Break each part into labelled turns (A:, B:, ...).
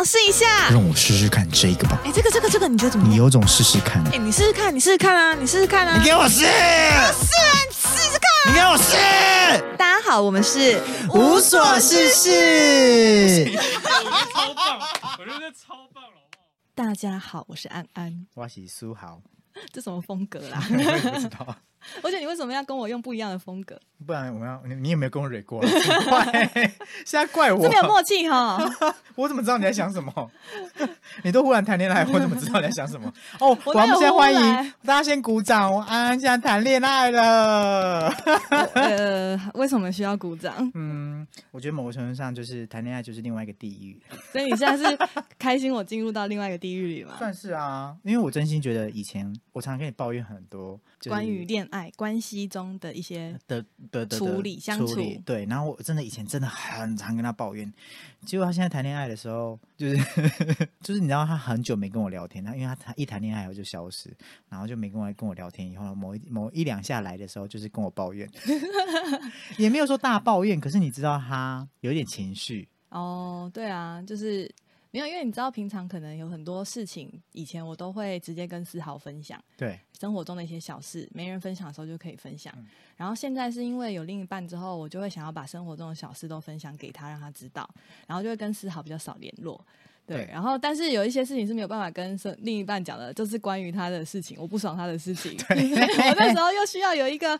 A: 想试一下。
B: 让我试试看这个吧。
A: 哎，这个这个这个，你觉得怎么样？
B: 你有种试试看。
A: 哎，你试试看，你试试看啊，你试试看啊。
B: 你给我试。
A: 试啊，你试试看。
B: 你给我试。
A: 大家好，我们是
B: 无所事事。
C: 超棒，我觉得超棒了。
A: 大家好，我是安安。
B: 我是苏豪。
A: 这什么风格啦？
B: 我也不知道。
A: 而且你为什么要跟我用不一样的风格？
B: 不然我要你，你有没有跟我蕊过？怪，现在怪我，这
A: 没有默契哈。
B: 我怎么知道你在想什么？你都忽然谈恋爱，我怎么知道你在想什么？哦，我们先欢迎大家，先鼓掌。我安安现在谈恋爱了。
A: 呃，为什么需要鼓掌？
B: 嗯，我觉得某个程度上，就是谈恋爱就是另外一个地狱。
A: 所以你现在是开心我进入到另外一个地狱里吗？
B: 算是啊，因为我真心觉得以前我常常跟你抱怨很多
A: 关于恋爱关系中的一些
B: 的的
A: 处理相处。
B: 对，然后我真的以前真的很常跟他抱怨，结果他现在谈恋爱的时候，就是 就是你知道他很久没跟我聊天，他因为他他一谈恋爱后就消失，然后就没跟我跟我聊天，以后某一某一两下来的时候，就是跟我抱怨，也没有说大抱怨，可是你知道他有点情绪
A: 哦，对啊，就是。没有，因为你知道，平常可能有很多事情，以前我都会直接跟思豪分享，
B: 对
A: 生活中的一些小事，没人分享的时候就可以分享。然后现在是因为有另一半之后，我就会想要把生活中的小事都分享给他，让他知道，然后就会跟思豪比较少联络。对，然后但是有一些事情是没有办法跟另一半讲的，就是关于他的事情，我不爽他的事情，我那时候又需要有一个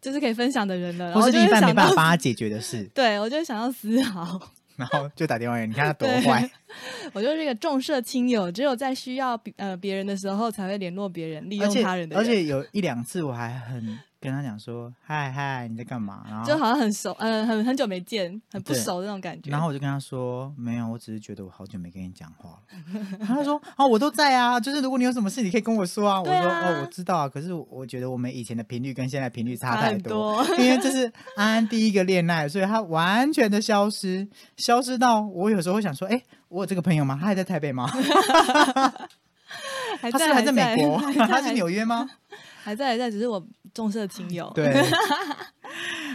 A: 就是可以分享的人了，
B: 或是另一半没办法帮他解决的事，
A: 对我就想要思豪。
B: 然后就打电话给你，看他多坏。
A: 我就是一个重色轻友，只有在需要呃别人的时候才会联络别人，利用他人的。
B: 而且有一两次我还很。跟他讲说嗨嗨你在干嘛？然后
A: 就好像很熟，嗯，很很久没见，很不熟的那种感觉。
B: 然后我就跟他说没有，我只是觉得我好久没跟你讲话了。他说哦，我都在啊，就是如果你有什么事，你可以跟我说啊。我说哦，我知道啊，可是我觉得我们以前的频率跟现在频率差太多，因为这是 安安第一个恋爱，所以他完全的消失，消失到我有时候会想说，哎，我有这个朋友吗？他还在台北吗？
A: 他
B: 是还在美国？他是纽约吗？
A: 还在还在，只是我重色轻友。
B: 对。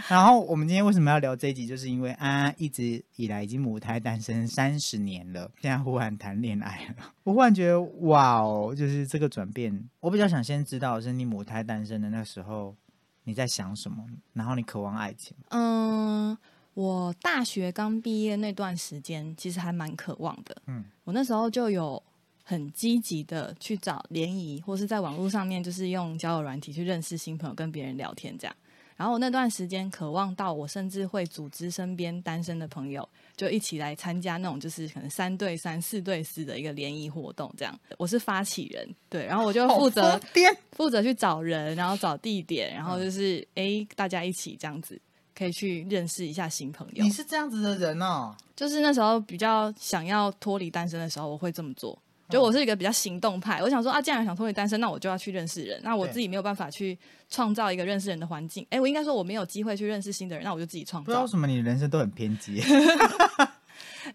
B: 然后我们今天为什么要聊这一集？就是因为安安一直以来已经母胎单身三十年了，现在忽然谈恋爱了。我忽然觉得，哇哦，就是这个转变。我比较想先知道，是你母胎单身的那时候你在想什么？然后你渴望爱情？
A: 嗯，我大学刚毕业那段时间，其实还蛮渴望的。嗯，我那时候就有。很积极的去找联谊，或是在网络上面，就是用交友软体去认识新朋友，跟别人聊天这样。然后那段时间渴望到，我甚至会组织身边单身的朋友，就一起来参加那种就是可能三对三、四对四的一个联谊活动这样。我是发起人，对，然后我就负责负责去找人，然后找地点，然后就是哎大家一起这样子，可以去认识一下新朋友。
B: 你是这样子的人哦，
A: 就是那时候比较想要脱离单身的时候，我会这么做。就我是一个比较行动派，我想说啊，既然想脱离单身，那我就要去认识人。那我自己没有办法去创造一个认识人的环境，哎，我应该说我没有机会去认识新的人，那我就自己创造。不
B: 知道为什么你人生都很偏激。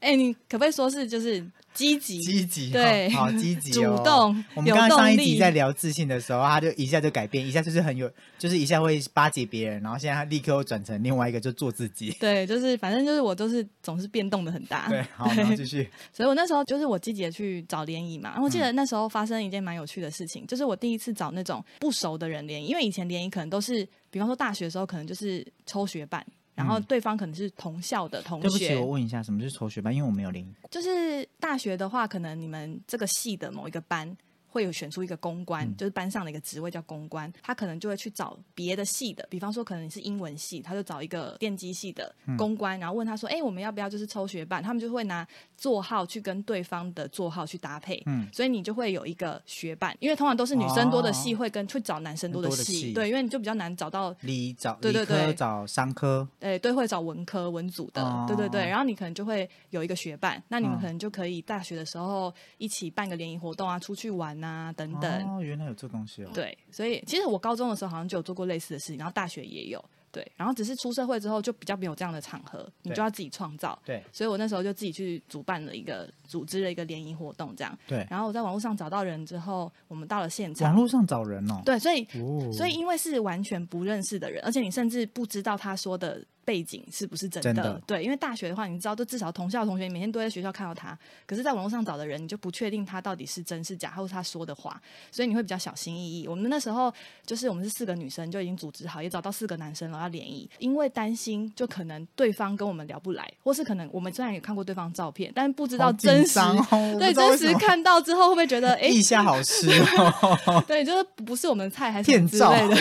A: 哎，你可不可以说是就是积极？
B: 积极，
A: 对，
B: 好积极，
A: 主动。
B: 我们刚刚上一集在聊自信的时候，他就一下就改变，一下就是很有，就是一下会巴结别人，然后现在他立刻又转成另外一个，就做自己。
A: 对，就是反正就是我都是总是变动的很大。
B: 对，好，然后继续。
A: 所以我那时候就是我积极的去找联谊嘛，然后我记得那时候发生一件蛮有趣的事情，就是我第一次找那种不熟的人联谊，因为以前联谊可能都是，比方说大学的时候可能就是抽学伴。然后对方可能是同校的同学。
B: 对不起，我问一下，什么是抽学班？因为我没有领。
A: 就是大学的话，可能你们这个系的某一个班。会有选出一个公关，就是班上的一个职位叫公关，他可能就会去找别的系的，比方说可能你是英文系，他就找一个电机系的公关，然后问他说：“哎，我们要不要就是抽学伴？”他们就会拿座号去跟对方的座号去搭配，嗯，所以你就会有一个学伴，因为通常都是女生多的系会跟去找男生多的系，对，因为你就比较难找到
B: 理找对对对。找商科，
A: 对对会找文科文组的，对对对，然后你可能就会有一个学伴，那你们可能就可以大学的时候一起办个联谊活动啊，出去玩。啊，等等
B: 哦，原来有这东西哦。
A: 对，所以其实我高中的时候好像就有做过类似的事情，然后大学也有。对，然后只是出社会之后就比较没有这样的场合，你就要自己创造。
B: 对，
A: 所以我那时候就自己去主办了一个组织了一个联谊活动，这样。
B: 对，
A: 然后我在网络上找到人之后，我们到了现场。
B: 网络上找人哦。
A: 对，所以所以因为是完全不认识的人，而且你甚至不知道他说的。背景是不是真
B: 真
A: 的。对，因为大学的话，你知道，就至少同校同学每天都在学校看到他，可是在网络上找的人，你就不确定他到底是真是假，或是他说的话，所以你会比较小心翼翼。我们那时候就是我们是四个女生，就已经组织好，也找到四个男生了要联谊，因为担心就可能对方跟我们聊不来，或是可能我们虽然也看过对方照片，但是不知道真实，对真实看到之后会不会觉得哎，
B: 一下好吃
A: 哦？对，就是不是我们的菜还是之类的，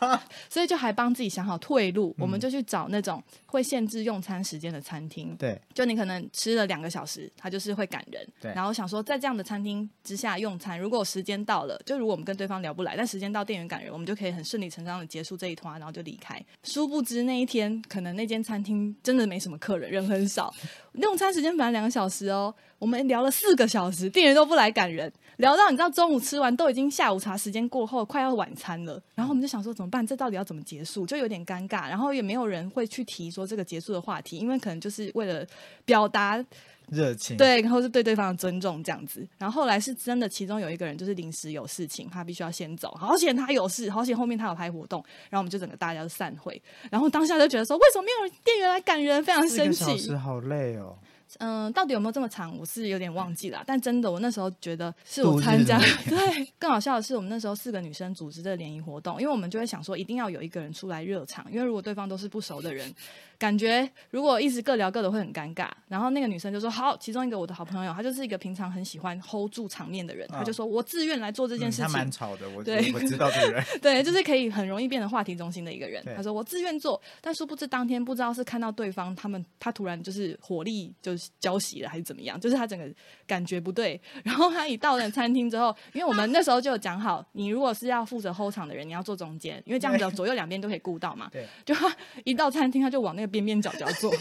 A: 所以就还帮自己想好退路，我们就去找那种会限制用餐时间的餐厅。
B: 对，
A: 就你可能吃了两个小时，他就是会赶人。
B: 对，
A: 然后想说在这样的餐厅之下用餐，如果时间到了，就如果我们跟对方聊不来，但时间到店员赶人，我们就可以很顺理成章的结束这一团，然后就离开。殊不知那一天可能那间餐厅真的没什么客人，人很少。用餐时间本来两个小时哦，我们聊了四个小时，店员都不来赶人，聊到你知道中午吃完都已经下午茶时间过后，快要晚餐了。然后我们就想说怎么办？这到底要怎么结束？就有点尴尬。然后也没有人会去提说这个结束的话题，因为可能就是为了表达
B: 热情，
A: 对，然后是对对方的尊重这样子。然后后来是真的，其中有一个人就是临时有事情，他必须要先走。好险他有事，好险后面他有拍活动。然后我们就整个大家都散会。然后当下就觉得说，为什么没有店员来赶人？非常生气。
B: 好累哦。
A: 嗯，到底有没有这么长？我是有点忘记了。但真的，我那时候觉得是我参加。对，更好笑的是，我们那时候四个女生组织的联谊活动，因为我们就会想说，一定要有一个人出来热场，因为如果对方都是不熟的人。感觉如果一直各聊各的会很尴尬，然后那个女生就说好，其中一个我的好朋友，她就是一个平常很喜欢 hold 住场面的人，她就说我自愿来做这件事情。他
B: 蛮吵的，我对，我知道这个人，
A: 对，就是可以很容易变成话题中心的一个人。他说我自愿做，但殊不知当天不知道是看到对方他们，他突然就是火力就是交袭了还是怎么样，就是他整个感觉不对。然后他一到了餐厅之后，因为我们那时候就有讲好，你如果是要负责 hold 场的人，你要坐中间，因为这样子左右两边都可以顾到嘛。
B: 对，
A: 就他一到餐厅，他就往那个边边角角做。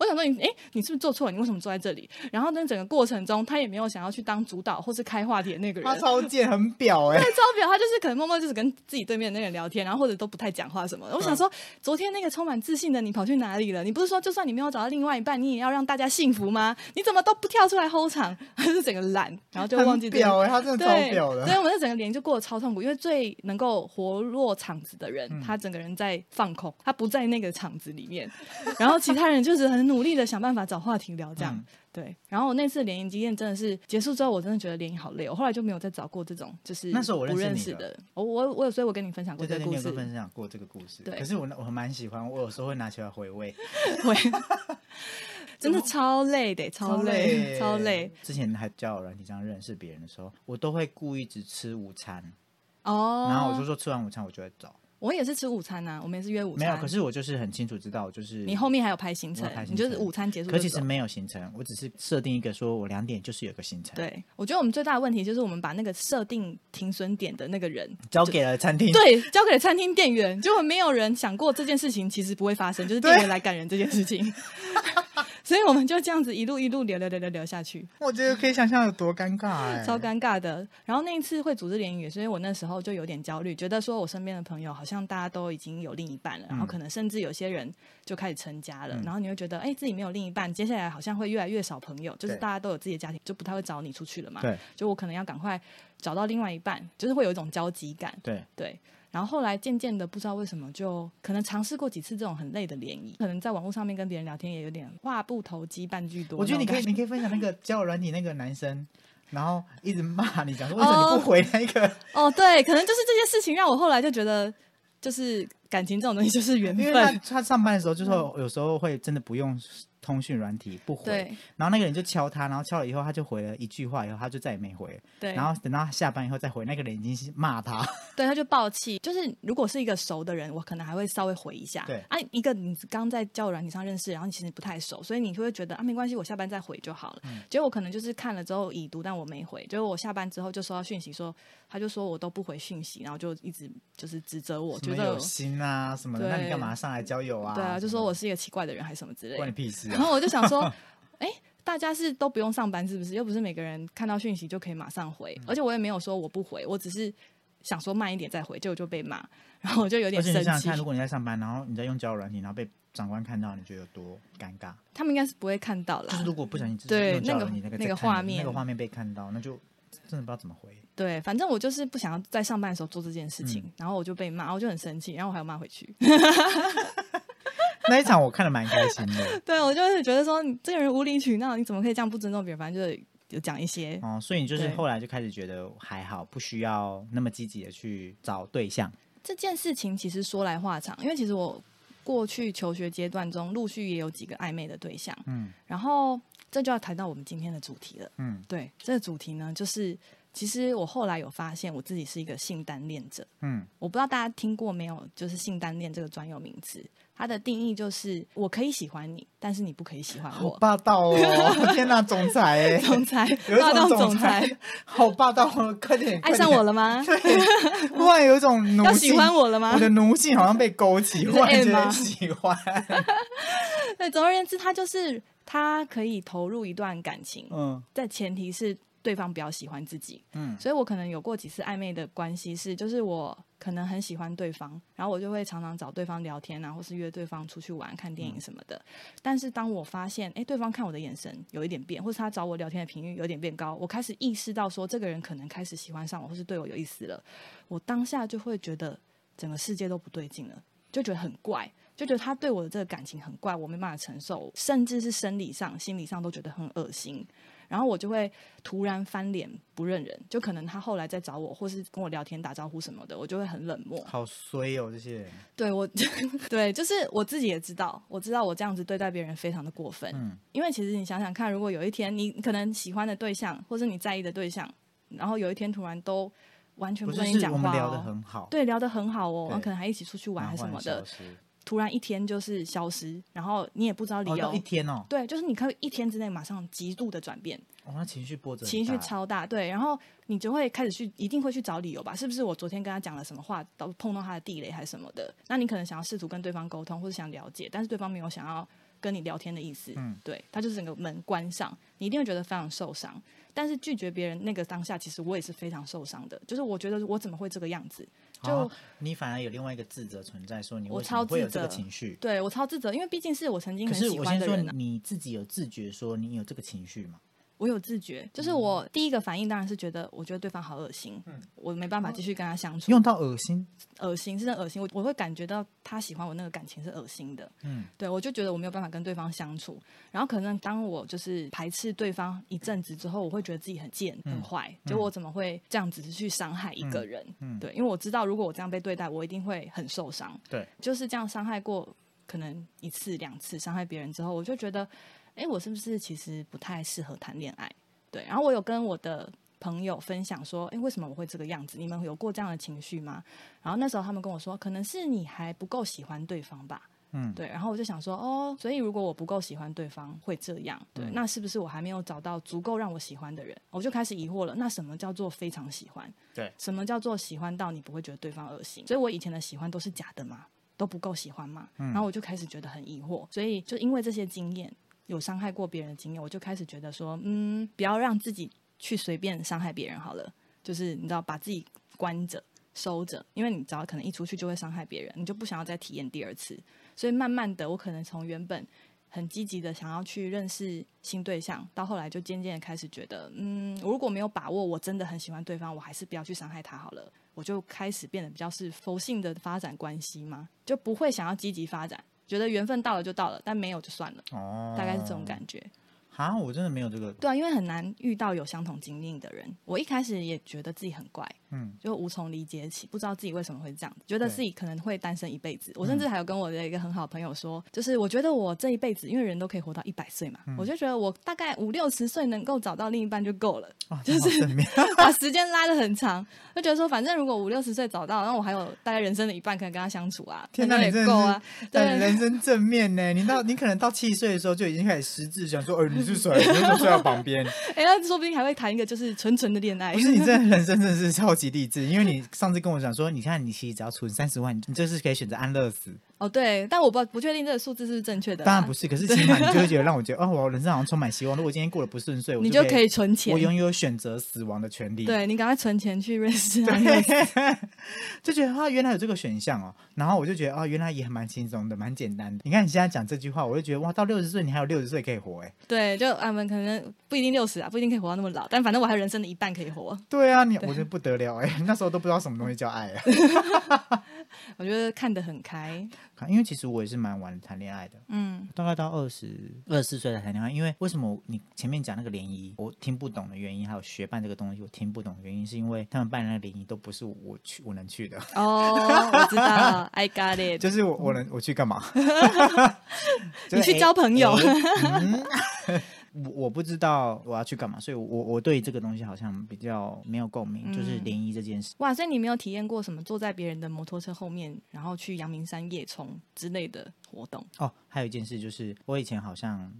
A: 我想说你，哎，你是不是做错了？你为什么坐在这里？然后在整个过程中，他也没有想要去当主导或是开话题的那个人。
B: 他超贱，很表哎，
A: 超表。他就是可能默默就是跟自己对面那个人聊天，然后或者都不太讲话什么。我想说，昨天那个充满自信的你跑去哪里了？你不是说就算你没有找到另外一半，你也要让大家幸福吗？你怎么都不跳出来 hold 场？他是整个懒，然后就忘记
B: 表哎，他真的超表的。
A: 所以我们整个连就过得超痛苦，因为最能够活络场子的人，他整个人在放空，他不在那个场子里面，然后其他人就是很。很努力的想办法找话题聊，这样对。然后我那次联谊经验真的是结束之后，我真的觉得联谊好累。我后来就没有再找过这种，就是
B: 那时候我
A: 认识的。我我我有，所以我跟你分享过这个故事。
B: 分享过这个故事，对。可是我我蛮喜欢，我有时候会拿起来回味。
A: 回，真的超累的，超累，超累。
B: 之前还交友软体上认识别人的时候，我都会故意只吃午餐哦。然后我就说吃完午餐我就会走。
A: 我也是吃午餐呐，我们也是约午餐。
B: 没有，可是我就是很清楚知道，就是
A: 你后面还有排行程，你就是午餐结束。
B: 可其实没有行程，我只是设定一个，说我两点就是有个行程。
A: 对，我觉得我们最大的问题就是我们把那个设定停损点的那个人
B: 交给了餐厅，
A: 对，交给了餐厅店员，结果没有人想过这件事情其实不会发生，就是店员来赶人这件事情。所以我们就这样子一路一路聊聊聊聊聊下去。
B: 我觉得可以想象有多尴尬哎，
A: 超尴尬的。然后那一次会组织联谊，所以我那时候就有点焦虑，觉得说我身边的朋友好像大家都已经有另一半了，然后可能甚至有些人就开始成家了。然后你会觉得，哎，自己没有另一半，接下来好像会越来越少朋友，就是大家都有自己的家庭，就不太会找你出去了嘛。
B: 对，
A: 就我可能要赶快找到另外一半，就是会有一种焦急感。
B: 对
A: 对。然后后来渐渐的不知道为什么，就可能尝试过几次这种很累的联谊，可能在网络上面跟别人聊天也有点话不投机半句多。
B: 我觉得你可以，你可以分享那个 交友软体那个男生，然后一直骂你，讲说为什么你不回那个？
A: 哦，对，可能就是这些事情让我后来就觉得，就是感情这种东西就是缘分。因为
B: 他他上班的时候，就说有时候会真的不用。通讯软体不回，然后那个人就敲他，然后敲了以后他就回了一句话，以后他就再也没回。
A: 对，
B: 然后等到他下班以后再回，那个人已经是骂他。
A: 对，他就暴气。就是如果是一个熟的人，我可能还会稍微回一下。
B: 对，
A: 啊，一个你刚在交友软体上认识，然后你其实不太熟，所以你就会觉得啊，没关系，我下班再回就好了。嗯结果我可能就是看了之后已读，但我没回。结果我下班之后就收到讯息说，他就说我都不回讯息，然后就一直就是指责我，觉得
B: 有心啊什么的。那你干嘛上来交友啊？
A: 对啊，就说我是一个奇怪的人还是什么之类的。
B: 关你屁事。
A: 然后我就想说。哎，大家是都不用上班是不是？又不是每个人看到讯息就可以马上回，而且我也没有说我不回，我只是想说慢一点再回，结果就被骂，然后我就有点生气。
B: 你想想看，如果你在上班，然后你在用交友软体，然后被长官看到，你觉得有多尴尬？
A: 他们应该是不会看到啦。
B: 就是如果不小心
A: 对那个
B: 那个
A: 那个画面
B: 那个画面被看到，那就真的不知道怎么回。
A: 对，反正我就是不想要在上班的时候做这件事情，然后我就被骂，我就很生气，然后我还要骂回去。
B: 那一场我看的蛮开心的。
A: 对，我就是觉得说你这个人无理取闹，你怎么可以这样不尊重别人？反正就是有讲一些。
B: 哦，所以你就是后来就开始觉得还好，不需要那么积极的去找对象。
A: 这件事情其实说来话长，因为其实我过去求学阶段中陆续也有几个暧昧的对象。嗯，然后这就要谈到我们今天的主题了。嗯，对，这个主题呢，就是其实我后来有发现我自己是一个性单恋者。嗯，我不知道大家听过没有，就是性单恋这个专有名词。它的定义就是，我可以喜欢你，但是你不可以喜欢我。
B: 霸道哦！天哪，总裁，
A: 总裁，霸道总裁，
B: 好霸道！快点，
A: 爱上我了吗？
B: 突然有一种奴性，要
A: 喜欢我了吗？
B: 我的奴性好像被勾起，忽然间喜欢。
A: 对，总而言之，他就是他可以投入一段感情，嗯，在前提是。对方比较喜欢自己，嗯，所以我可能有过几次暧昧的关系，是就是我可能很喜欢对方，然后我就会常常找对方聊天啊，或是约对方出去玩、看电影什么的。但是当我发现，哎，对方看我的眼神有一点变，或是他找我聊天的频率有点变高，我开始意识到说，这个人可能开始喜欢上我，或是对我有意思了。我当下就会觉得整个世界都不对劲了，就觉得很怪，就觉得他对我的这个感情很怪，我没办法承受，甚至是生理上、心理上都觉得很恶心。然后我就会突然翻脸不认人，就可能他后来再找我，或是跟我聊天打招呼什么的，我就会很冷漠。
B: 好衰哦，这些人。
A: 对我，对，就是我自己也知道，我知道我这样子对待别人非常的过分。嗯。因为其实你想想看，如果有一天你可能喜欢的对象，或是你在意的对象，然后有一天突然都完全不跟你讲话，
B: 聊得很好，
A: 对，聊得很好哦，然后可能还一起出去玩还是什么的。突然一天就是消失，然后你也不知道理由。
B: 一天哦。
A: 对，就是你可以一天之内马上极度的转变。
B: 哦，那情绪波折。
A: 情绪超大，对，然后你就会开始去，一定会去找理由吧？是不是我昨天跟他讲了什么话，都碰到他的地雷还是什么的？那你可能想要试图跟对方沟通，或者想了解，但是对方没有想要跟你聊天的意思。嗯，对，他就是整个门关上，你一定会觉得非常受伤。但是拒绝别人那个当下，其实我也是非常受伤的。就是我觉得我怎么会这个样子？就
B: 你反而有另外一个自责存在，说你为什么会有这个情绪，
A: 对我超自责，因为毕竟是我曾经很喜
B: 欢的人。你自己有自觉说你有这个情绪吗？
A: 我有自觉，就是我第一个反应当然是觉得，我觉得对方好恶心，嗯我没办法继续跟他相处。
B: 用到恶心，
A: 恶心是真恶心，我我会感觉到他喜欢我那个感情是恶心的。嗯，对我就觉得我没有办法跟对方相处。然后可能当我就是排斥对方一阵子之后，我会觉得自己很贱很坏，就我怎么会这样子去伤害一个人？嗯，对，因为我知道如果我这样被对待，我一定会很受伤。
B: 对，
A: 就是这样伤害过可能一次两次伤害别人之后，我就觉得，哎，我是不是其实不太适合谈恋爱？对，然后我有跟我的朋友分享说，哎，为什么我会这个样子？你们有过这样的情绪吗？然后那时候他们跟我说，可能是你还不够喜欢对方吧。嗯，对。然后我就想说，哦，所以如果我不够喜欢对方，会这样？对，那是不是我还没有找到足够让我喜欢的人？我就开始疑惑了。那什么叫做非常喜欢？
B: 对，
A: 什么叫做喜欢到你不会觉得对方恶心？所以我以前的喜欢都是假的嘛？都不够喜欢吗？然后我就开始觉得很疑惑。所以就因为这些经验。有伤害过别人的经验，我就开始觉得说，嗯，不要让自己去随便伤害别人好了。就是你知道，把自己关着、收着，因为你只要可能一出去就会伤害别人，你就不想要再体验第二次。所以慢慢的，我可能从原本很积极的想要去认识新对象，到后来就渐渐的开始觉得，嗯，如果没有把握，我真的很喜欢对方，我还是不要去伤害他好了。我就开始变得比较是佛性的发展关系嘛，就不会想要积极发展。觉得缘分到了就到了，但没有就算了，大概是这种感觉。
B: 啊，我真的没有这个。
A: 对啊，因为很难遇到有相同经历的人。我一开始也觉得自己很怪，嗯，就无从理解起，不知道自己为什么会这样子，觉得自己可能会单身一辈子。我甚至还有跟我的一个很好的朋友说，就是我觉得我这一辈子，因为人都可以活到一百岁嘛，我就觉得我大概五六十岁能够找到另一半就够了，就是 把时间拉的很长，就觉得说反正如果五六十岁找到，那我还有大概人生的一半可以跟他相处啊，
B: 天哪，也够啊，对，人生正面呢。你到你可能到七十岁的时候就已经开始失智，想说，呃，你是。谁，你就睡在旁边。
A: 哎，那说不定还会谈一个就是纯纯的恋爱。
B: 不是，你这人生真的是超极励志，因为你上次跟我讲说，你看你其实只要存三十万，你就是可以选择安乐死。
A: 哦，对，但我不不确定这个数字是正确的。
B: 当然不是，可是起码你就会觉得让我觉得，哦，我人生好像充满希望。如果今天过得不顺遂，
A: 你就可以存钱，
B: 我拥有选择死亡的权利。
A: 对你赶快存钱去认识
B: 就觉得啊，原来有这个选项哦。然后我就觉得啊，原来也蛮轻松的，蛮简单的。你看你现在讲这句话，我就觉得哇，到六十岁你还有六十岁可以活哎。
A: 对，就俺们可能不一定六十啊，不一定可以活到那么老，但反正我还有人生的一半可以活。
B: 对啊，你我觉得不得了哎，那时候都不知道什么东西叫爱啊。
A: 我觉得看得很开。
B: 因为其实我也是蛮晚谈恋爱的，嗯，大概到二十二十四岁才谈恋爱。因为为什么你前面讲那个联谊我听不懂的原因，还有学办这个东西我听不懂的原因，是因为他们办那个联谊都不是我去我能去的。
A: 哦，我知道，I got it。
B: 就是我我能我去干嘛？
A: 你去交朋友。
B: 我我不知道我要去干嘛，所以，我我对这个东西好像比较没有共鸣，就是联谊这件事。
A: 哇，所以你没有体验过什么坐在别人的摩托车后面，然后去阳明山夜冲之类的活动？
B: 哦，还有一件事就是，我以前好像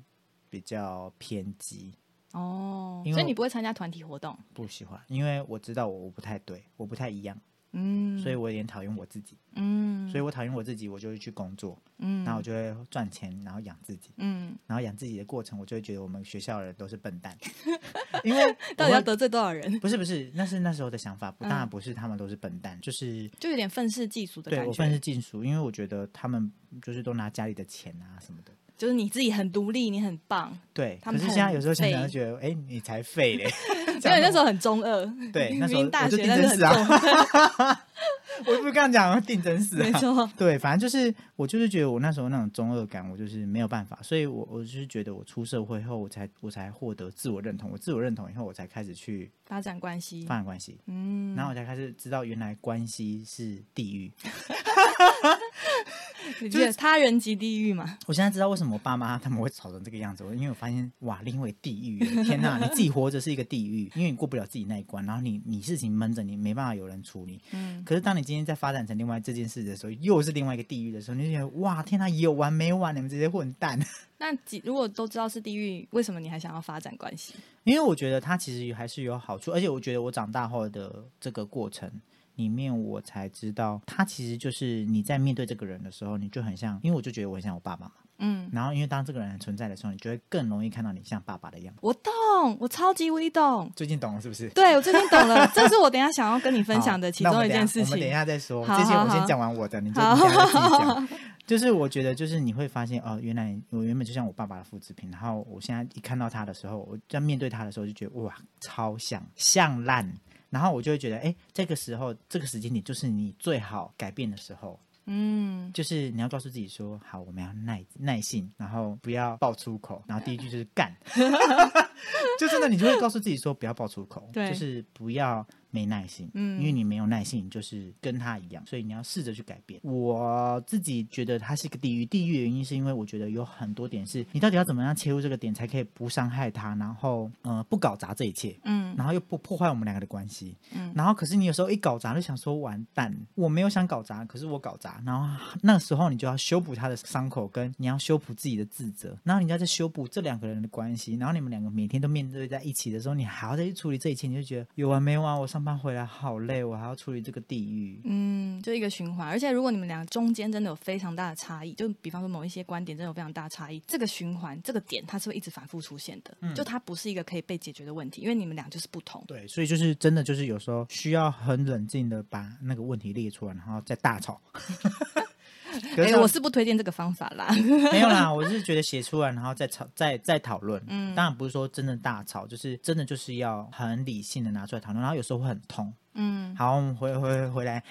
B: 比较偏激
A: 哦，所以你不会参加团体活动？
B: 不喜欢，因为我知道我我不太对，我不太一样。嗯，所以我有点讨厌我自己。嗯，所以我讨厌我自己，我就会去工作。嗯，然后我就会赚钱，然后养自己。嗯，然后养自己的过程，我就会觉得我们学校的人都是笨蛋。因为
A: 到底要得罪多少人？
B: 不是不是，那是那时候的想法。当然不是，他们都是笨蛋，就是
A: 就有点愤世嫉俗的感觉。
B: 对我愤世嫉俗，因为我觉得他们就是都拿家里的钱啊什么的。
A: 就是你自己很独立，你很棒。
B: 对，可是现在有时候想想，觉得哎，你才废嘞。
A: 因为那时候很中二。
B: 对，那时候我就定真死啊。我不是刚讲定真死啊？
A: 没错。
B: 对，反正就是我就是觉得我那时候那种中二感，我就是没有办法，所以我我就是觉得我出社会后，我才我才获得自我认同。我自我认同以后，我才开始去
A: 发展关系，
B: 发展关系。嗯。然后我才开始知道，原来关系是地狱。
A: 就是他人即地狱嘛。
B: 我现在知道为什么我爸妈他们会吵成这个样子，因为我发现哇，另外地狱，天哪，你自己活着是一个地狱，因为你过不了自己那一关，然后你你事情闷着，你没办法有人处理。嗯。可是当你今天在发展成另外这件事的时候，又是另外一个地狱的时候，你就觉得哇，天哪，有完没完？你们这些混蛋！
A: 那如果都知道是地狱，为什么你还想要发展关系？
B: 因为我觉得它其实还是有好处，而且我觉得我长大后的这个过程。里面我才知道，他其实就是你在面对这个人的时候，你就很像，因为我就觉得我很像我爸爸嘛。嗯。然后，因为当这个人存在的时候，你就会更容易看到你像爸爸的样子。
A: 我懂，我超级微懂。
B: 最近懂了是不是？
A: 对，我最近懂了。这是我等下想要跟你分享的其中一件事情。我
B: 们等一下再说。这些我先讲完我的，你就等下自己讲。就是我觉得，就是你会发现，哦，原来我原本就像我爸爸的复制品。然后我现在一看到他的时候，我在面对他的时候，就觉得哇，超像，像烂。然后我就会觉得，哎，这个时候，这个时间点就是你最好改变的时候。嗯，就是你要告诉自己说，好，我们要耐耐性，然后不要爆粗口。然后第一句就是干，就真的你就会告诉自己说，不要爆粗口，对就是不要。没耐心，嗯，因为你没有耐心，就是跟他一样，所以你要试着去改变。我自己觉得他是一个地狱，地狱的原因是因为我觉得有很多点是，你到底要怎么样切入这个点，才可以不伤害他，然后呃不搞砸这一切，嗯，然后又不破坏我们两个的关系，嗯，然后可是你有时候一搞砸就想说完蛋，我没有想搞砸，可是我搞砸，然后那时候你就要修补他的伤口，跟你要修补自己的自责，然后你要在修补这两个人的关系，然后你们两个每天都面对在一起的时候，你还要再去处理这一切，你就觉得有完没完？我上。班回来好累，我还要处理这个地狱。
A: 嗯，就一个循环。而且如果你们俩中间真的有非常大的差异，就比方说某一些观点真的有非常大的差异，这个循环这个点它是会一直反复出现的。嗯，就它不是一个可以被解决的问题，因为你们俩就是不同。
B: 对，所以就是真的就是有时候需要很冷静的把那个问题列出来，然后再大吵。
A: 哎，我是不推荐这个方法啦。
B: 没有啦，我是觉得写出来，然后再吵，再再讨论。嗯，当然不是说真的大吵，就是真的就是要很理性的拿出来讨论，然后有时候会很痛。嗯，好，我们回回回来。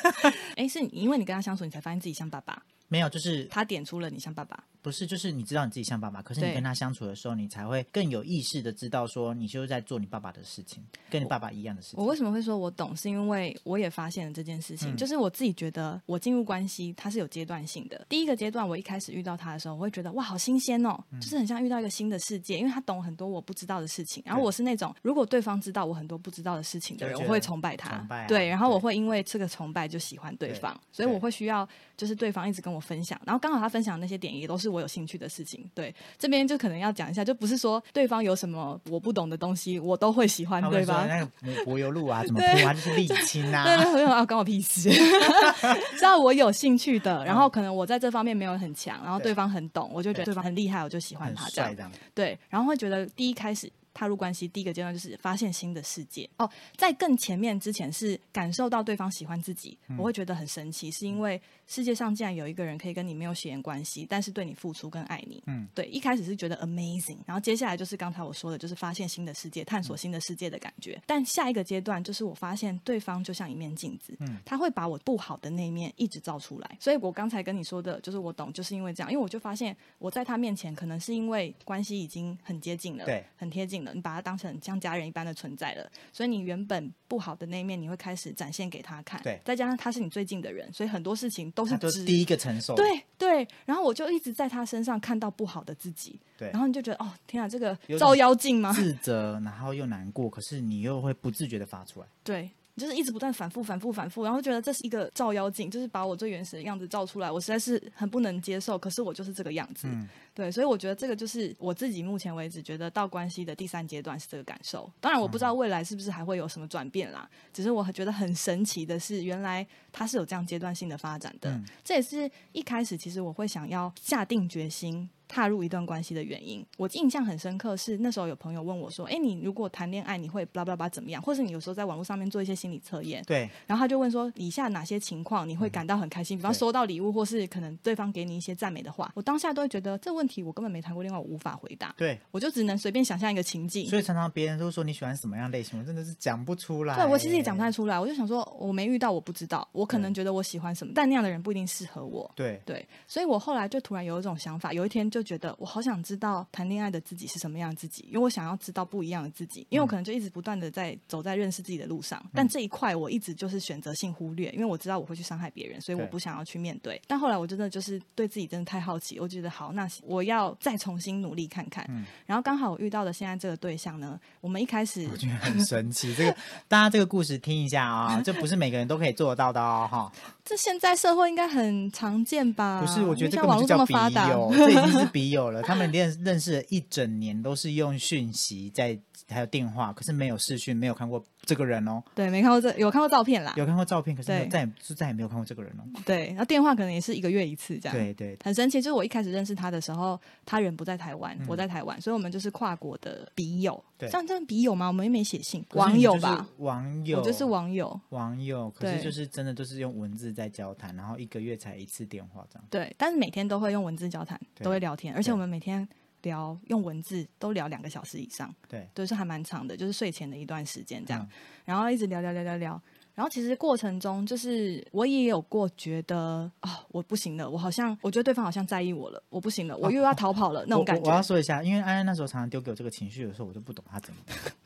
A: 哎，是因为你跟他相处，你才发现自己像爸爸？
B: 没有，就是
A: 他点出了你像爸爸。
B: 不是，就是你知道你自己像爸爸，可是你跟他相处的时候，你才会更有意识的知道说，你就是在做你爸爸的事情，跟你爸爸一样的事情。
A: 我为什么会说我懂？是因为我也发现了这件事情，就是我自己觉得我进入关系它是有阶段性的。第一个阶段，我一开始遇到他的时候，我会觉得哇，好新鲜哦，就是很像遇到一个新的世界，因为他懂很多我不知道的事情。然后我是那种如果对方知道我很多不知道的事情的人，我会崇拜他，对，然后我会因为这个崇拜就喜欢对方，所以我会需要就是对方一直跟我分享，然后刚好他分享的那些点也都是我有兴趣的事情。对，这边就可能要讲一下，就不是说对方有什么我不懂的东西，我都会喜欢，对吧？
B: 那个柏油路啊，怎么铺啊，就是沥青啊，
A: 对对，啊，关我屁事。知道我有兴趣的，然后可能我在这方面没有很强，然后对方很懂，我就觉得对方很厉害，我就喜欢他这样。对，然后会觉得第一开始。踏入关系第一个阶段就是发现新的世界。哦，在更前面之前是感受到对方喜欢自己，我会觉得很神奇，是因为世界上竟然有一个人可以跟你没有血缘关系，但是对你付出跟爱你。嗯，对，一开始是觉得 amazing，然后接下来就是刚才我说的，就是发现新的世界，探索新的世界的感觉。但下一个阶段就是我发现对方就像一面镜子，嗯，他会把我不好的那一面一直照出来。所以我刚才跟你说的，就是我懂，就是因为这样，因为我就发现我在他面前可能是因为关系已经很接近了，
B: 对，
A: 很贴近了，你把他当成像家人一般的存在了，所以你原本不好的那一面你会开始展现给他看，
B: 对，
A: 再加上他是你最近的人，所以很多事情都是
B: 第一个承受，
A: 对对，然后我就一直在他身上看到不好的自己，
B: 对，
A: 然后你就觉得哦，天啊，这个照妖镜吗？
B: 自责，然后又难过，可是你又会不自觉的发出来，
A: 对。就是一直不断反复、反复、反复，然后觉得这是一个照妖镜，就是把我最原始的样子照出来，我实在是很不能接受。可是我就是这个样子，对，所以我觉得这个就是我自己目前为止觉得到关系的第三阶段是这个感受。当然我不知道未来是不是还会有什么转变啦，只是我觉得很神奇的是，原来它是有这样阶段性的发展的。这也是一开始其实我会想要下定决心。踏入一段关系的原因，我印象很深刻。是那时候有朋友问我说：“哎，你如果谈恋爱，你会巴拉巴拉怎么样？或是你有时候在网络上面做一些心理测验，
B: 对。
A: 然后他就问说：以下哪些情况你会感到很开心？比方收到礼物，或是可能对方给你一些赞美的话。我当下都会觉得这问题我根本没谈过恋爱，我无法回答。
B: 对，
A: 我就只能随便想象一个情境。
B: 所以常常别人都说你喜欢什么样类型，我真的是讲不出来。
A: 对我其实也讲不太出来。我就想说，我没遇到，我不知道。我可能觉得我喜欢什么，但那样的人不一定适合我。
B: 对
A: 对，所以我后来就突然有一种想法，有一天就觉得我好想。知道谈恋爱的自己是什么样的自己，因为我想要知道不一样的自己，因为我可能就一直不断的在走在认识自己的路上，但这一块我一直就是选择性忽略，因为我知道我会去伤害别人，所以我不想要去面对。但后来我真的就是对自己真的太好奇，我觉得好，那我要再重新努力看看。然后刚好我遇到的现在这个对象呢，我们一开始
B: 我觉得很神奇，这个 大家这个故事听一下啊，这不是每个人都可以做得到的哦，哈。
A: 这现在社会应该很常见吧？
B: 不是，我觉得这个就叫笔友，这已经是笔友了。他们连认识了一整年，都是用讯息在。还有电话，可是没有视讯，没有看过这个人哦。
A: 对，没看过这，有看过照片啦。
B: 有看过照片，可是再也是再也没有看过这个人哦。
A: 对，那电话可能也是一个月一次这样。
B: 对对，
A: 很神奇。就是我一开始认识他的时候，他人不在台湾，我在台湾，所以我们就是跨国的笔友。
B: 对，
A: 像这笔友吗？我们又没写信，网友吧？
B: 网友，
A: 我就是网友。
B: 网友，可是就是真的都是用文字在交谈，然后一个月才一次电话这样。
A: 对，但是每天都会用文字交谈，都会聊天，而且我们每天。聊用文字都聊两个小时以上，
B: 对，
A: 都是还蛮长的，就是睡前的一段时间这样，然后一直聊聊聊聊聊，然后其实过程中就是我也有过觉得啊，我不行了，我好像我觉得对方好像在意我了，我不行了，我又要逃跑了那种感
B: 觉。我要说一下，因为安安那时候常常丢给我这个情绪的时候，我就不懂他怎么。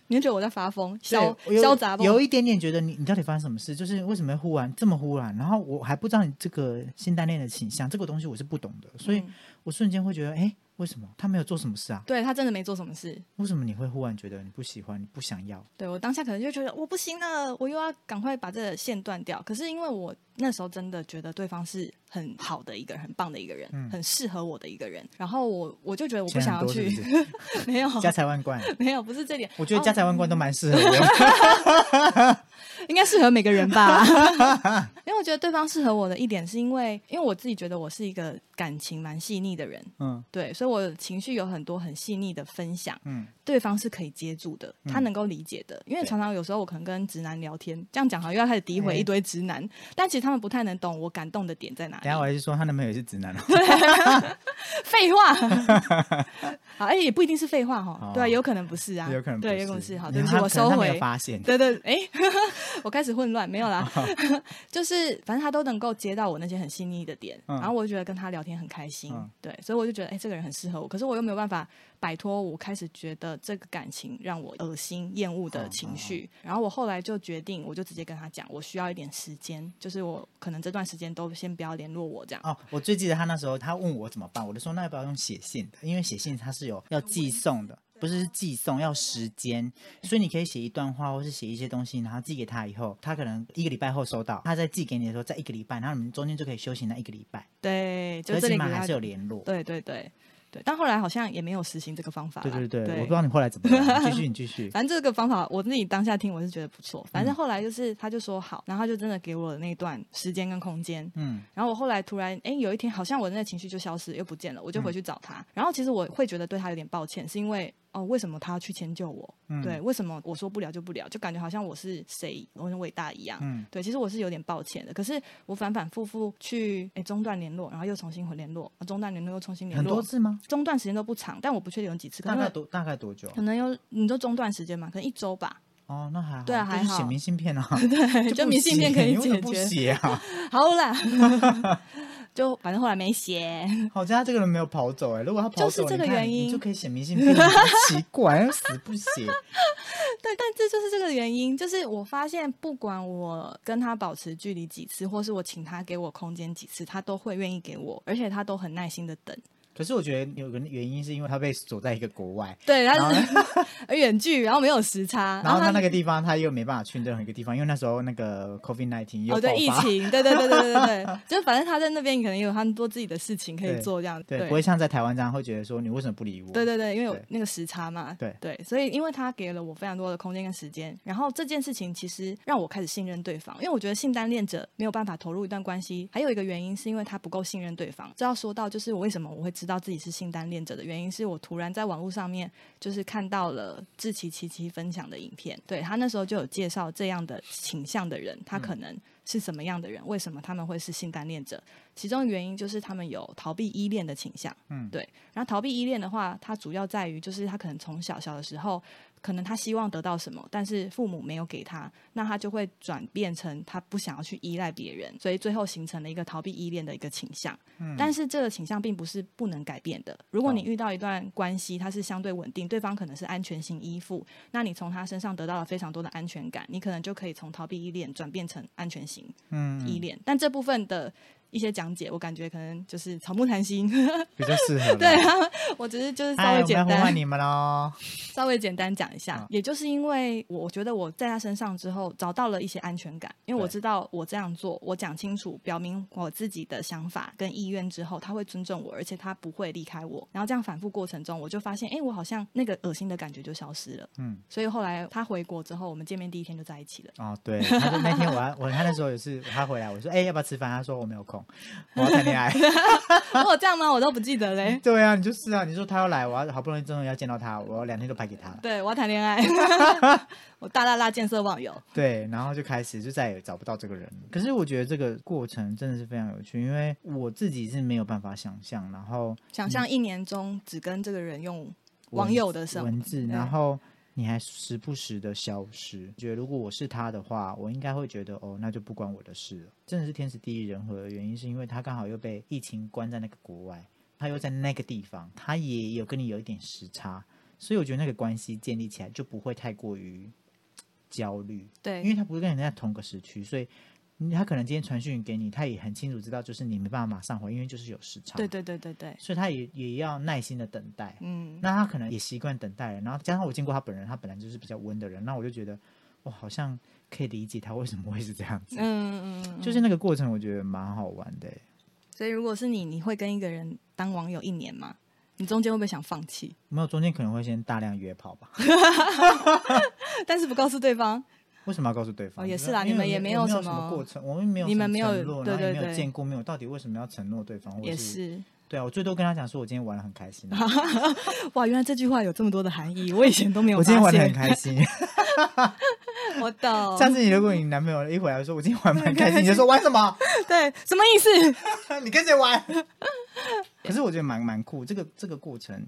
A: 你觉得我在发疯，消消杂
B: 有一点点觉得你你到底发生什么事？就是为什么忽然这么忽然？然后我还不知道你这个性单恋的倾向，这个东西我是不懂的，所以我瞬间会觉得哎。为什么他没有做什么事啊？
A: 对他真的没做什么事。
B: 为什么你会忽然觉得你不喜欢、你不想要？
A: 对我当下可能就觉得我不行了，我又要赶快把这个线断掉。可是因为我那时候真的觉得对方是很好的一个人、很棒的一个人、很适合我的一个人，然后我我就觉得我不想要去，没有。
B: 家财万贯，
A: 没有不是这点。
B: 我觉得家财万贯都蛮适合我，
A: 应该适合每个人吧？因为我觉得对方适合我的一点是因为，因为我自己觉得我是一个感情蛮细腻的人，嗯，对，所以。我情绪有很多很细腻的分享，嗯，对方是可以接住的，他能够理解的。因为常常有时候我可能跟直男聊天，这样讲好又要开始诋毁一堆直男，但其实他们不太能懂我感动的点在哪里。
B: 等下我还是说他男朋友也是直男哦，
A: 废话，好，哎，也不一定是废话哈，对，有可能不是啊，
B: 有可能
A: 对，有可能是。好，对不起，我收回。
B: 发现，
A: 对对，哎，我开始混乱，没有啦，就是反正他都能够接到我那些很细腻的点，然后我就觉得跟他聊天很开心，对，所以我就觉得，哎，这个人很。适合我，可是我又没有办法摆脱我开始觉得这个感情让我恶心、厌恶的情绪。然后我后来就决定，我就直接跟他讲，我需要一点时间，就是我可能这段时间都先不要联络我这样。
B: 哦，我最记得他那时候，他问我怎么办，我就说那要不要用写信的，因为写信它是有要寄送的，不是寄送要时间，所以你可以写一段话，或是写一些东西，然后寄给他以后，他可能一个礼拜后收到，他再寄给你的时候，在一个礼拜，然后你们中间就可以休息那一个礼拜。
A: 对，就
B: 起码还是有联络。
A: 对对对。对，但后来好像也没有实行这个方法。
B: 对对对，我不知道你后来怎么样。继续，你继续。
A: 反正这个方法我自己当下听，我是觉得不错。反正后来就是，他就说好，然后他就真的给我那段时间跟空间。嗯。然后我后来突然，哎，有一天好像我那个情绪就消失，又不见了，我就回去找他。然后其实我会觉得对他有点抱歉，是因为哦，为什么他要去迁就我？对，为什么我说不了就不聊，就感觉好像我是谁，我很伟大一样。嗯，对，其实我是有点抱歉的。可是我反反复复去诶中断联络，然后又重新回联络，中断联络又重新联
B: 络，很多次吗？
A: 中断时间都不长，但我不确定有几次。
B: 大概多大概多久？
A: 可能有你就中断时间嘛？可能一周吧。
B: 哦，那还好。
A: 对啊，还好。
B: 写明信片啊。
A: 对，就明信片可以解决。
B: 不写啊？
A: 好啦。就反正后来没写。
B: 好在他这个人没有跑走哎，如果他跑
A: 走，就是这个原因，
B: 就可以写明信片。奇怪，死不写。
A: 对，但这就是这个原因，就是我发现，不管我跟他保持距离几次，或是我请他给我空间几次，他都会愿意给我，而且他都很耐心的等。
B: 可是我觉得有个原因是因为他被锁在一个国外，
A: 对，他是 远距，然后没有时差，
B: 然后他那个地方他又没办法去任何一个地方，因为那时候那个 COVID nineteen 有
A: 对疫情，对对对对对对对，就反正他在那边可能有很多自己的事情可以做，这样
B: 对，不会像在台湾这样会觉得说你为什么不理我？
A: 对对对，因为有那个时差嘛，
B: 对。
A: 对，所以因为他给了我非常多的空间跟时间，然后这件事情其实让我开始信任对方，因为我觉得性单恋者没有办法投入一段关系，还有一个原因是因为他不够信任对方。这要说到就是我为什么我会知道自己是性单。恋者的原因是我突然在网络上面就是看到了志奇琪琪分享的影片，对他那时候就有介绍这样的倾向的人，他可能是什么样的人？为什么他们会是性单恋者？其中原因就是他们有逃避依恋的倾向，嗯，对。然后逃避依恋的话，它主要在于就是他可能从小小的时候。可能他希望得到什么，但是父母没有给他，那他就会转变成他不想要去依赖别人，所以最后形成了一个逃避依恋的一个倾向。嗯，但是这个倾向并不是不能改变的。如果你遇到一段关系，它是相对稳定，对方可能是安全型依附，那你从他身上得到了非常多的安全感，你可能就可以从逃避依恋转变成安全型依恋。但这部分的。一些讲解，我感觉可能就是草木谈心，
B: 比较适合。
A: 对啊，我只是就是稍微简单，
B: 你们喽，
A: 稍微简单讲一下。也就是因为我觉得我在他身上之后找到了一些安全感，因为我知道我这样做，我讲清楚，表明我自己的想法跟意愿之后，他会尊重我，而且他不会离开我。然后这样反复过程中，我就发现，哎，我好像那个恶心的感觉就消失了。嗯，所以后来他回国之后，我们见面第一天就在一起了。
B: 哦，对，那天我我他那时候也是他回来，我说，哎，要不要吃饭？他说我没有空。我要谈恋爱，
A: 我这样吗？我都不记得嘞。
B: 对啊，你就是啊。你说他要来，我要好不容易终于要见到他，我要两天都拍给他。
A: 对，我要谈恋爱，我大大大见色忘友。
B: 对，然后就开始就再也找不到这个人。可是我觉得这个过程真的是非常有趣，因为我自己是没有办法想象，然后
A: 想象一年中只跟这个人用网友的
B: 文字，然后。你还时不时的消失，觉得如果我是他的话，我应该会觉得哦，那就不关我的事了。真的是天时地利人和的原因，是因为他刚好又被疫情关在那个国外，他又在那个地方，他也有跟你有一点时差，所以我觉得那个关系建立起来就不会太过于焦虑。
A: 对，
B: 因为他不是跟人在同个时区，所以。他可能今天传讯给你，他也很清楚知道，就是你没办法马上回，因为就是有时差。
A: 对对对对对。
B: 所以他也也要耐心的等待。嗯。那他可能也习惯等待了，然后加上我见过他本人，他本来就是比较温的人，那我就觉得，我，好像可以理解他为什么会是这样子。嗯嗯嗯。就是那个过程，我觉得蛮好玩的。
A: 所以如果是你，你会跟一个人当网友一年吗？你中间会不会想放弃？
B: 没有，中间可能会先大量约炮吧。
A: 但是不告诉对方。
B: 为什么要告诉对方？
A: 也是啦，你们也
B: 没
A: 有什
B: 么过程，我们没有，
A: 你们没有
B: 对对对见过，没有到底为什么要承诺对方？
A: 也是，
B: 对啊，我最多跟他讲说，我今天玩的很开心。
A: 哇，原来这句话有这么多的含义，我以前都没有。
B: 我今天玩的很开心。
A: 我懂。
B: 下次你如果你男朋友一回来说，我今天玩的很开心，你就说玩什么？
A: 对，什么意
B: 思？你跟谁玩？可是我觉得蛮蛮酷，这个这个过程，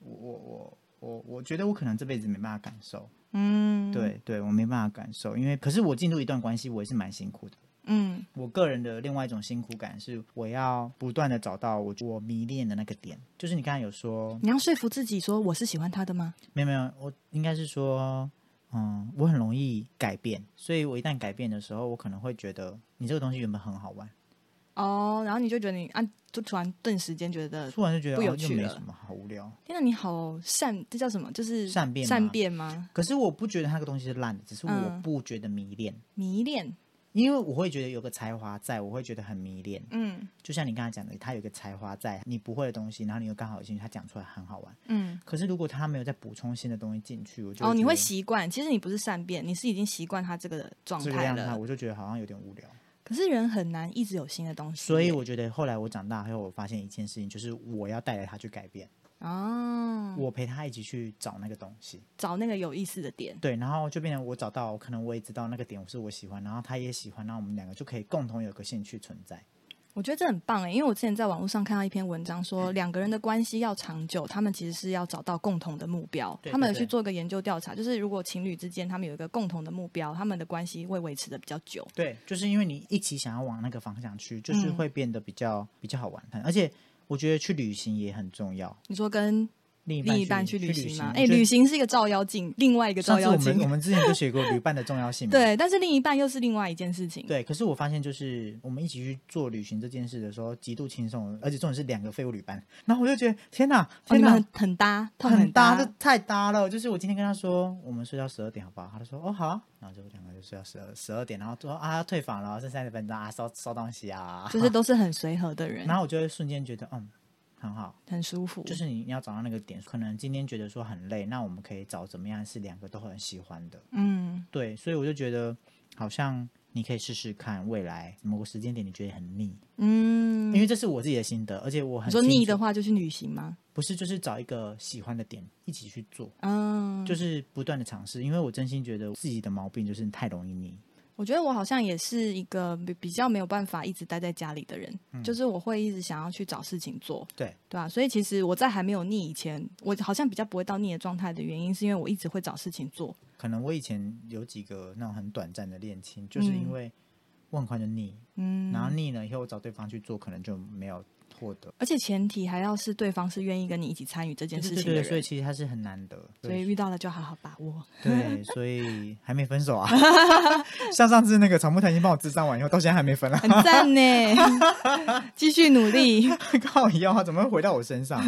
B: 我我我我我觉得我可能这辈子没办法感受。嗯，对对，我没办法感受，因为可是我进入一段关系，我也是蛮辛苦的。嗯，我个人的另外一种辛苦感是，我要不断的找到我我迷恋的那个点。就是你刚才有说，
A: 你要说服自己说我是喜欢他的吗？
B: 没有没有，我应该是说，嗯，我很容易改变，所以我一旦改变的时候，我可能会觉得你这个东西原本很好玩。
A: 哦，然后你就觉得你啊，就突然顿时间觉得
B: 突然就觉得
A: 不有趣
B: 了，好无聊。
A: 天哪，你好善，这叫什么？就是
B: 善变
A: 善变吗？
B: 可是我不觉得那个东西是烂的，只是我不觉得迷恋。
A: 迷恋，
B: 因为我会觉得有个才华在，我会觉得很迷恋。嗯，就像你刚才讲的，他有个才华在，你不会的东西，然后你又刚好有兴趣，他讲出来很好玩。嗯，可是如果他没有再补充新的东西进去，我就
A: 哦，你会习惯。其实你不是善变，你是已经习惯他这个状态了。
B: 我就觉得好像有点无聊。
A: 可是人很难一直有新的东西，
B: 所以我觉得后来我长大后，我发现一件事情，就是我要带着他去改变。哦，我陪他一起去找那个东西，
A: 找那个有意思的点。
B: 对，然后就变成我找到，可能我也知道那个点是我喜欢，然后他也喜欢，然后我们两个就可以共同有个兴趣存在。
A: 我觉得这很棒哎，因为我之前在网络上看到一篇文章，说两个人的关系要长久，他们其实是要找到共同的目标。他们有去做一个研究调查，就是如果情侣之间他们有一个共同的目标，他们的关系会维持的比较久。
B: 对，就是因为你一起想要往那个方向去，就是会变得比较比较好玩。而且我觉得去旅行也很重要。
A: 你说跟。
B: 另
A: 一半去
B: 旅行
A: 吗？哎，旅行是一个照妖镜，另外一个照妖镜。
B: 我 们我们之前就学过旅伴的重要性。
A: 对，但是另一半又是另外一件事情。
B: 对，可是我发现就是我们一起去做旅行这件事的时候，极度轻松，而且重点是两个废物旅伴。然后我就觉得天哪，天哪，
A: 很搭，
B: 很搭，这太搭了。就是我今天跟他说，我们睡到十二点好不好？他就说哦好。然后就两个就睡到十二十二点，然后说啊要退房了，剩三十分钟啊烧烧东西啊，
A: 就是都是很随和的人。
B: 然后我就会瞬间觉得嗯。很好，
A: 很舒服。
B: 就是你你要找到那个点，可能今天觉得说很累，那我们可以找怎么样是两个都很喜欢的。嗯，对，所以我就觉得好像你可以试试看，未来某个时间点你觉得很腻，嗯，因为这是我自己的心得，而且我很
A: 说腻的话就是旅行吗？
B: 不是，就是找一个喜欢的点一起去做，嗯，就是不断的尝试，因为我真心觉得自己的毛病就是太容易腻。
A: 我觉得我好像也是一个比比较没有办法一直待在家里的人，就是我会一直想要去找事情做，
B: 对
A: 对啊，所以其实我在还没有腻以前，我好像比较不会到腻的状态的原因，是因为我一直会找事情做。
B: 可能我以前有几个那种很短暂的恋情，就是因为很快就腻，嗯，然后腻了以后我找对方去做，可能就没有。获得，
A: 而且前提还要是对方是愿意跟你一起参与这件事情的
B: 人，所以其实他是很难得，
A: 所以遇到了就好好把握。
B: 对，所以还没分手啊？像上次那个草木谈心帮我智障完以后，到现在还没分啊，
A: 很赞呢，继续努力。
B: 跟我一样，怎么会回到我身上？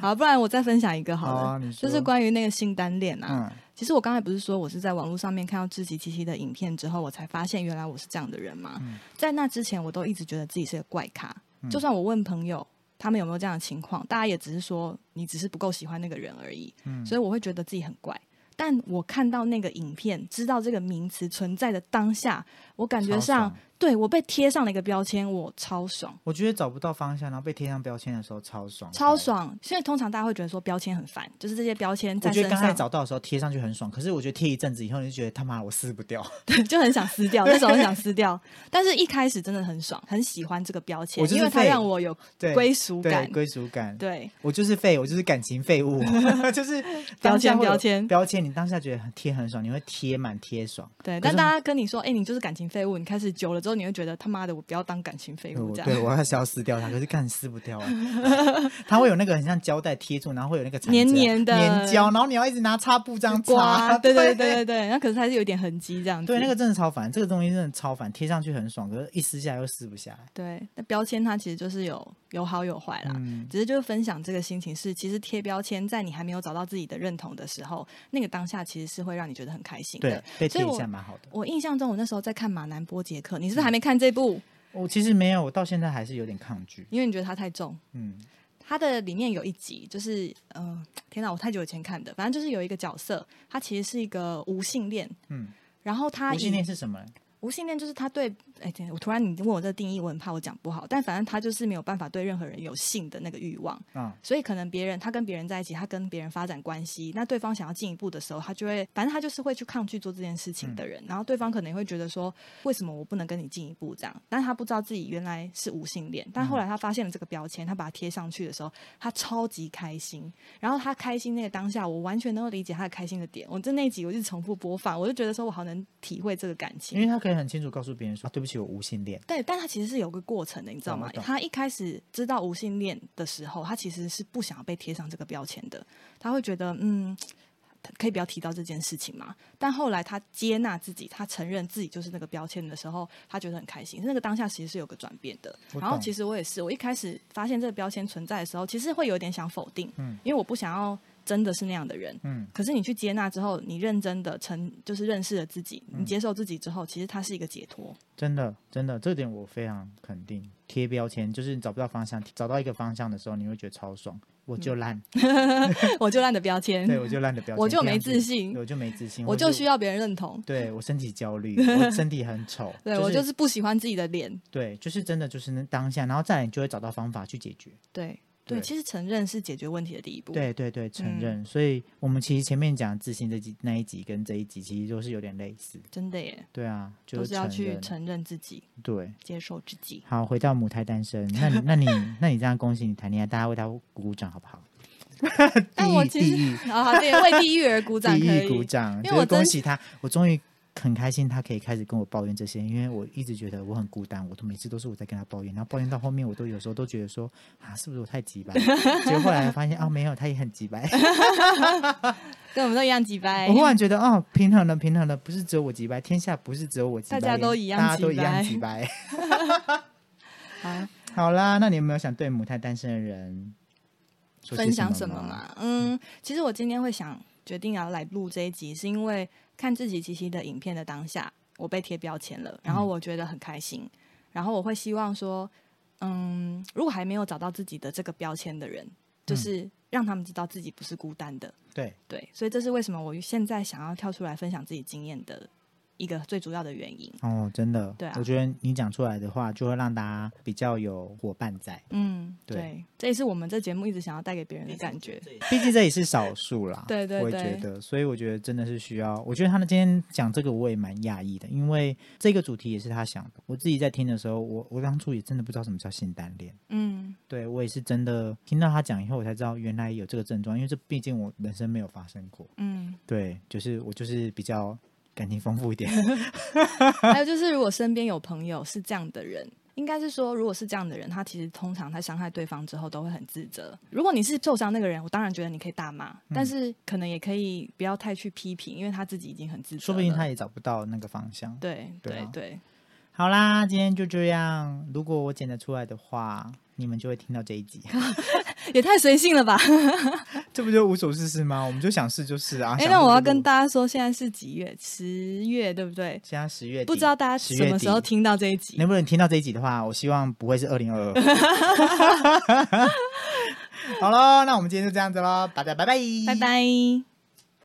A: 好，不然我再分享一个好了，就是关于那个性单恋啊。其实我刚才不是说我是在网络上面看到志奇七七的影片之后，我才发现原来我是这样的人吗？在那之前，我都一直觉得自己是个怪咖。就算我问朋友，他们有没有这样的情况，大家也只是说你只是不够喜欢那个人而已。嗯，所以我会觉得自己很怪。但我看到那个影片，知道这个名词存在的当下，我感觉上。对我被贴上了一个标签，我超爽。
B: 我觉得找不到方向，然后被贴上标签的时候超爽，
A: 超爽。所以通常大家会觉得说标签很烦，就是这些标签。
B: 我觉得刚才找到的时候贴上去很爽，可是我觉得贴一阵子以后，你就觉得他妈我撕不掉，
A: 对，就很想撕掉，那时候很想撕掉。但是一开始真的很爽，很喜欢这个标签，因为它让我有归属感，
B: 归属感。
A: 对，
B: 我就是废，我就是感情废物，就是
A: 标签标签
B: 标签。你当下觉得贴很爽，你会贴满贴爽。
A: 对，但大家跟你说，哎，你就是感情废物，你开始久了之后，你会觉得他妈的。我不要当感情废物，这样。
B: 对我要消失掉它，可是看撕不掉啊。它会有那个很像胶带贴住，然后会有那个
A: 粘粘的
B: 粘胶，然后你要一直拿擦布这样擦。
A: 对对对对对，那可是还是有点痕迹这样子。
B: 对，那个真的超烦，这个东西真的超烦，贴上去很爽，可是一撕下来又撕不下来。
A: 对，那标签它其实就是有有好有坏啦，只是就是分享这个心情是，其实贴标签在你还没有找到自己的认同的时候，那个当下其实是会让你觉得很开心的。
B: 对，被贴一下蛮好的。
A: 我印象中，我那时候在看马南波杰克，你是不是还没看这部？
B: 我其实没有，我到现在还是有点抗拒，
A: 因为你觉得它太重。嗯，它的里面有一集，就是呃，天哪，我太久以前看的，反正就是有一个角色，他其实是一个无性恋。嗯，然后他
B: 无性恋是什么？
A: 无性恋就是他对，哎，我突然你问我这个定义，我很怕我讲不好。但反正他就是没有办法对任何人有性的那个欲望，嗯，所以可能别人他跟别人在一起，他跟别人发展关系，那对方想要进一步的时候，他就会，反正他就是会去抗拒做这件事情的人。然后对方可能会觉得说，为什么我不能跟你进一步这样？但他不知道自己原来是无性恋。但后来他发现了这个标签，他把它贴上去的时候，他超级开心。然后他开心那个当下，我完全能够理解他的开心的点。我在那集我就重复播放，我就觉得说我好能体会这个感情，
B: 因为他可以很清楚告诉别人。说对不起，我无性恋。
A: 对，但他其实是有个过程的，你知道吗？他一开始知道无性恋的时候，他其实是不想要被贴上这个标签的。他会觉得，嗯，可以不要提到这件事情嘛。但后来他接纳自己，他承认自己就是那个标签的时候，他觉得很开心。那个当下其实是有个转变的。然后其实我也是，我一开始发现这个标签存在的时候，其实会有点想否定，嗯，因为我不想要。真的是那样的人，嗯，可是你去接纳之后，你认真的成就是认识了自己，你接受自己之后，其实它是一个解脱。
B: 真的，真的，这点我非常肯定。贴标签就是你找不到方向，找到一个方向的时候，你会觉得超爽。我就烂，
A: 我就烂的标签，
B: 对我就烂的标签，
A: 我就没自信，
B: 我就没自信，
A: 我就需要别人认同。
B: 对我身体焦虑，我身体很丑，
A: 对我就是不喜欢自己的脸。
B: 对，就是真的就是那当下，然后再来你就会找到方法去解决。
A: 对。对，其实承认是解决问题的第一步。
B: 对对对，承认。所以我们其实前面讲自信这集那一集跟这一集其实都是有点类似。
A: 真的耶。
B: 对啊，
A: 就是要去承认自己，
B: 对，
A: 接受自己。
B: 好，回到母胎单身，那那你 那你这样恭喜你谈恋爱，大家为他鼓鼓掌好不好？
A: 地狱地狱啊，对，为地狱而鼓掌，
B: 地狱鼓掌，
A: 因为我
B: 恭喜他，我终于。很开心，他可以开始跟我抱怨这些，因为我一直觉得我很孤单，我都每次都是我在跟他抱怨，然后抱怨到后面，我都有时候都觉得说啊，是不是我太急白？结果后来发现啊，没有，他也很急白，
A: 跟我们都一样急白。
B: 我忽然觉得哦，平衡了，平衡了，不是只有我急白，天下不是只有我急白，
A: 大家都一样，
B: 大家都一样急白。好，好啦，那你有没有想对母胎单身的人
A: 分享什
B: 么
A: 嘛？嗯，其实我今天会想决定要来录这一集，是因为。看自己其实的影片的当下，我被贴标签了，然后我觉得很开心，然后我会希望说，嗯，如果还没有找到自己的这个标签的人，就是让他们知道自己不是孤单的。
B: 对
A: 对，所以这是为什么我现在想要跳出来分享自己经验的。一个最主要的原因
B: 哦，真的，
A: 对啊，
B: 我觉得你讲出来的话，就会让大家比较有伙伴在。
A: 嗯，对，这也是我们这节目一直想要带给别人的感觉。
B: 毕竟这也是少数啦，
A: 对对对，
B: 我觉得，所以我觉得真的是需要。我觉得他们今天讲这个，我也蛮讶异的，因为这个主题也是他想的。我自己在听的时候，我我当初也真的不知道什么叫性单恋。嗯，对我也是真的听到他讲以后，我才知道原来有这个症状，因为这毕竟我人生没有发生过。嗯，对，就是我就是比较。感情丰富一点，
A: 还有就是，如果身边有朋友是这样的人，应该是说，如果是这样的人，他其实通常在伤害对方之后都会很自责。如果你是受伤那个人，我当然觉得你可以大骂，但是可能也可以不要太去批评，因为他自己已经很自责，
B: 说不定他也找不到那个方向。
A: 对对对，
B: 好啦，今天就这样。如果我剪得出来的话。你们就会听到这一集，
A: 也太随性了吧？
B: 这不就无所事事吗？我们就想试就试啊！
A: 哎，那我要跟大家说，现在是几月？十月对不对？
B: 现在十月，
A: 不知道大家什么时候听到这一集？
B: 能不能听到这一集的话，我希望不会是二零二二。好了，那我们今天就这样子喽，大家拜拜，
A: 拜拜。